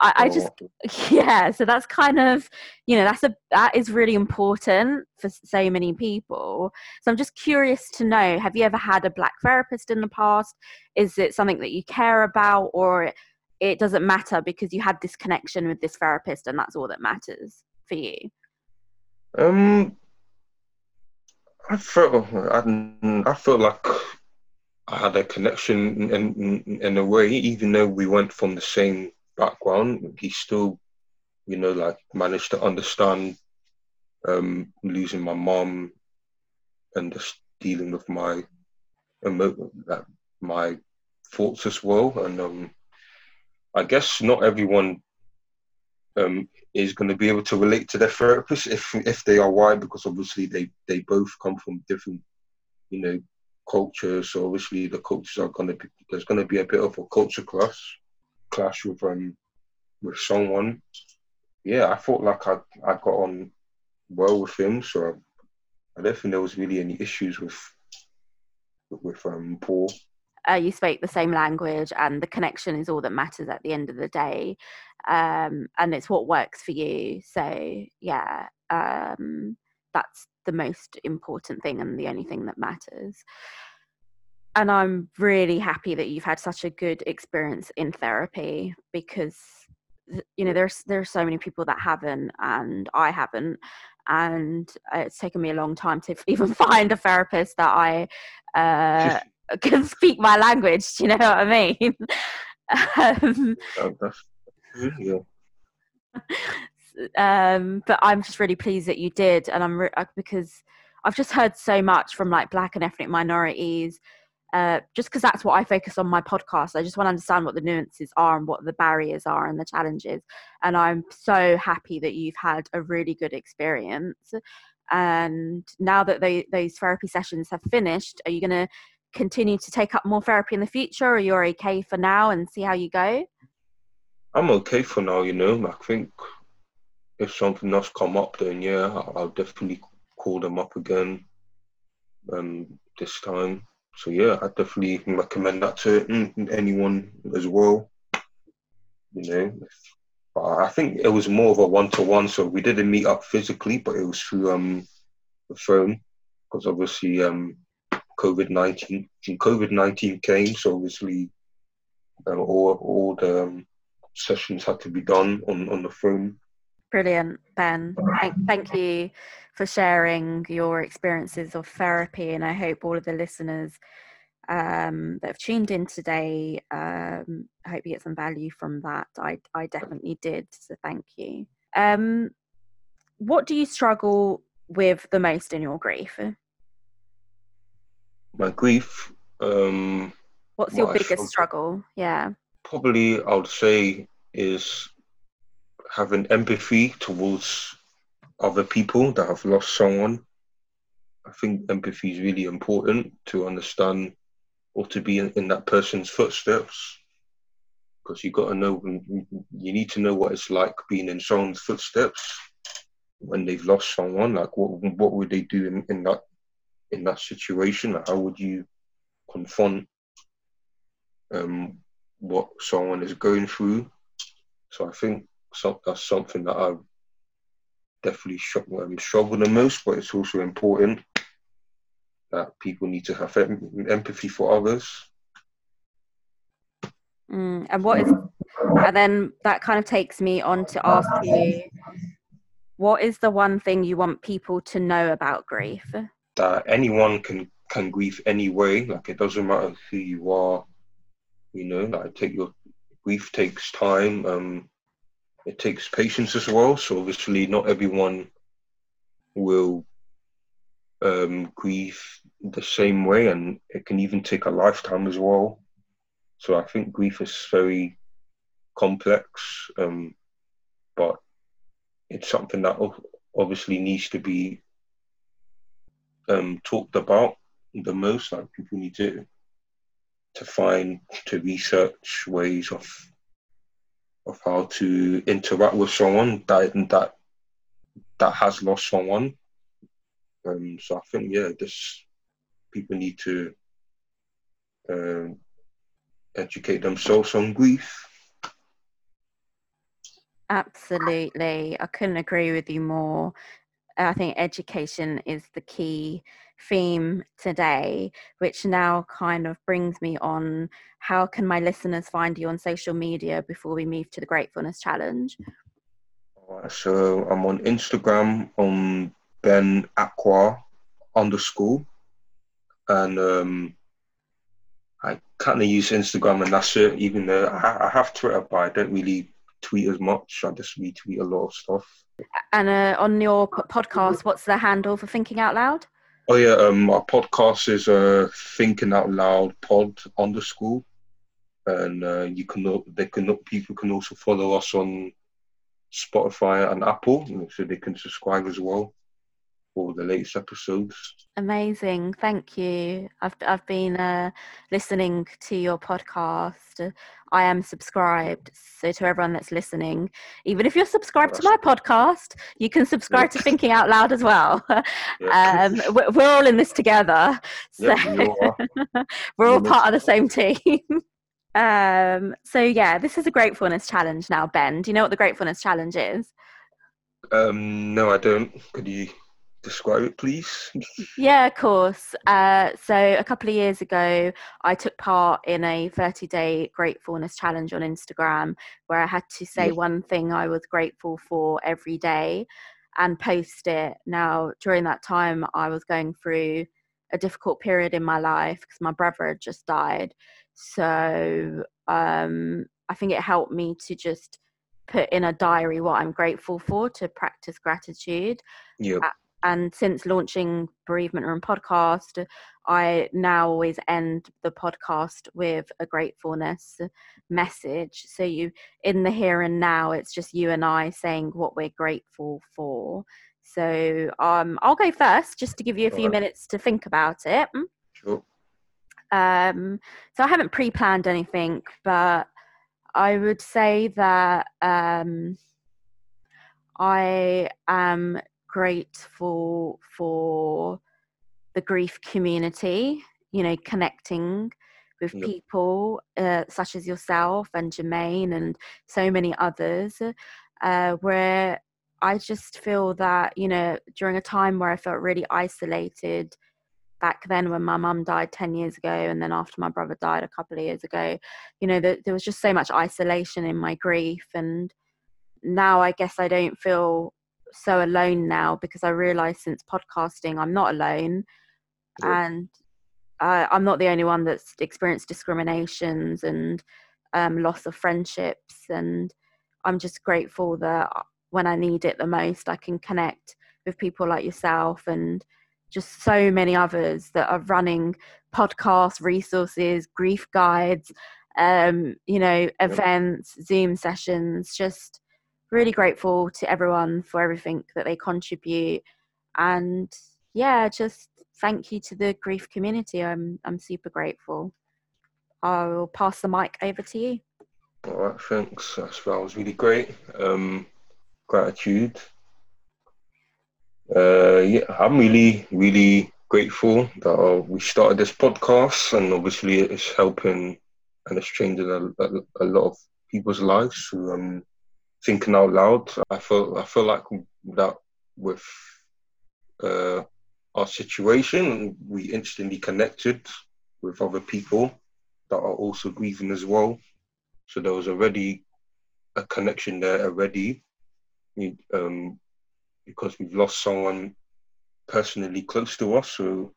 I, I just yeah, so that's kind of you know that's a that is really important for so many people. So I'm just curious to know: Have you ever had a black therapist in the past? Is it something that you care about, or it, doesn't matter because you had this connection with this therapist and that's all that matters for you? Um, I felt I, I felt like I had a connection in, in in a way, even though we went from the same background. He still, you know, like managed to understand um, losing my mom and just dealing with my emo- like my thoughts as well. And um, I guess not everyone um, is going to be able to relate to their therapist if if they are white, because obviously they they both come from different, you know, cultures. So obviously the cultures are going to be there's going to be a bit of a culture clash clash with um with someone. Yeah, I felt like I I got on well with him, so I, I don't think there was really any issues with with um Paul. Uh, you spoke the same language and the connection is all that matters at the end of the day um, and it's what works for you. So yeah um, that's the most important thing and the only thing that matters. And i'm really happy that you've had such a good experience in therapy because you know there's there are so many people that haven't and i haven't and it's taken me a long time to even find a therapist that i uh, can speak my language. Do you know what I mean? um, yeah. um, but I'm just really pleased that you did, and I'm re- uh, because I've just heard so much from like Black and ethnic minorities. Uh, just because that's what I focus on my podcast, I just want to understand what the nuances are and what the barriers are and the challenges. And I'm so happy that you've had a really good experience. And now that they, those therapy sessions have finished, are you going to continue to take up more therapy in the future, or you're okay for now and see how you go? I'm okay for now, you know. I think if something else come up, then yeah, I'll, definitely call them up again. Um, this time, so yeah, I definitely recommend that to anyone as well. You know, but I think it was more of a one to one. So we didn't meet up physically, but it was through um the phone because obviously um COVID nineteen COVID nineteen came, so obviously um, all all the um, sessions had to be done on on the phone. Brilliant, Ben. Thank, thank you for sharing your experiences of therapy, and I hope all of the listeners um, that have tuned in today. Um, I hope you get some value from that. I I definitely did. So thank you. Um, what do you struggle with the most in your grief? My grief. Um, What's your biggest struggle? Yeah. Probably, I would say is having empathy towards other people that have lost someone. I think empathy is really important to understand or to be in, in that person's footsteps because you got to know you need to know what it's like being in someone's footsteps when they've lost someone like what what would they do in, in that in that situation how would you confront um what someone is going through so i think so, that's something that i've definitely struggled the most but it's also important that people need to have em- empathy for others. Mm, and what is, and then that kind of takes me on to ask you, what is the one thing you want people to know about grief? That anyone can can grieve any way. Like it doesn't matter who you are. You know, like take your grief takes time. Um, it takes patience as well. So obviously, not everyone will um, grieve the same way, and it can even take a lifetime as well. So I think grief is very complex, um, but it's something that obviously needs to be um, talked about the most. Like people need to to find to research ways of of how to interact with someone that that that has lost someone um, so I think yeah, this people need to um, educate themselves on grief. Absolutely, I couldn't agree with you more. I think education is the key theme today, which now kind of brings me on how can my listeners find you on social media before we move to the Gratefulness Challenge? so I'm on Instagram on Ben Aqua underscore, and um, I kind of use Instagram and that's it. Even though I, I have Twitter, but I don't really tweet as much. I just retweet a lot of stuff. And uh, on your podcast, what's the handle for Thinking Out Loud? Oh yeah, um, our podcast is uh, Thinking Out Loud Pod underscore, and uh, you can they can people can also follow us on Spotify and Apple, so they can subscribe as well for the latest episodes. Amazing, thank you. I've I've been uh, listening to your podcast. I am subscribed, so to everyone that's listening, even if you're subscribed to my podcast, you can subscribe to Thinking Out Loud as well. um, we're, we're, all in this together, so we're all part of the same team. um, so yeah, this is a gratefulness challenge now, Ben. Do you know what the gratefulness challenge is? Um, no, I don't. Could you describe it, please? yeah, of course. Uh, so, a couple of years ago, I took part in a 30 day gratefulness challenge on Instagram where I had to say one thing I was grateful for every day and post it. Now, during that time, I was going through a difficult period in my life because my brother had just died. So, um, I think it helped me to just put in a diary what I'm grateful for to practice gratitude. Yep and since launching bereavement room podcast i now always end the podcast with a gratefulness message. So you in the here and now it's just you and i saying what we're grateful for. So um i'll go first just to give you a few right. minutes to think about it. Sure. Um so i haven't pre-planned anything but i would say that um I am grateful for the grief community. you know, connecting with Yep. people uh, such as yourself and Jermaine and so many others, uh, where I just feel that, you know, during a time where I felt really isolated back then when my mum died 10 years ago and then after my brother died a couple of years ago, you know, there, there was just so much isolation in my grief. And now I guess I don't feel so alone now because I realize since podcasting, I'm not alone. And I, I'm not the only one that's experienced discriminations and um, loss of friendships. And I'm just grateful that when I need it the most, I can connect with people like yourself and just so many others that are running podcasts, resources, grief guides, um, you know, events, Zoom sessions. Just really grateful to everyone for everything that they contribute. And yeah, just thank you to the grief community. I'm I'm super grateful. I will pass the mic over to you. All right, thanks. That's, that was really great. Um, gratitude. Uh, yeah, I'm really, really grateful that uh, we started this podcast, and obviously it's helping and it's changing a, a, a lot of people's lives through um, thinking out loud. I feel, I feel like that with uh, our situation, we instantly connected with other people that are also grieving as well. So there was already a connection there already, um, because we've lost someone personally close to us. So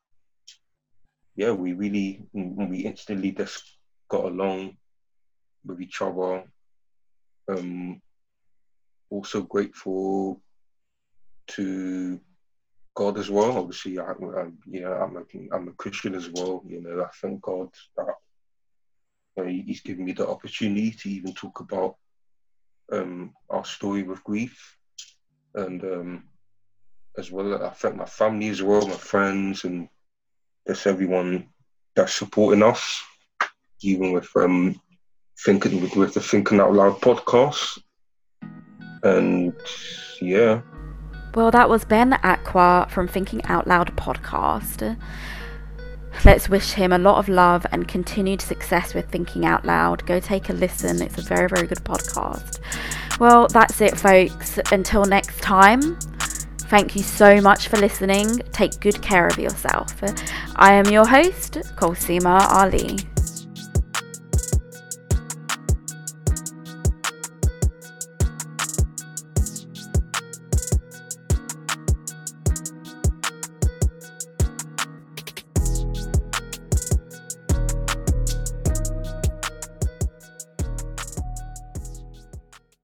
yeah, we really we instantly just got along with each other. Um, also grateful to God as well. Obviously, I, I, yeah, I'm a I'm a Christian as well. You know, I thank God that you know, He's given me the opportunity to even talk about um, our story with grief, and um, as well, I thank my family as well, my friends, and just everyone that's supporting us, even with um, thinking with, with the Thinking Out Loud podcast, and yeah. Well, that was Ben Aqua from Thinking Out Loud podcast. Let's wish him a lot of love and continued success with Thinking Out Loud. Go take a listen, it's a very, very good podcast. Well, that's it, folks. Until next time, thank you so much for listening. Take good care of yourself. I am your host, Kolsima Ali.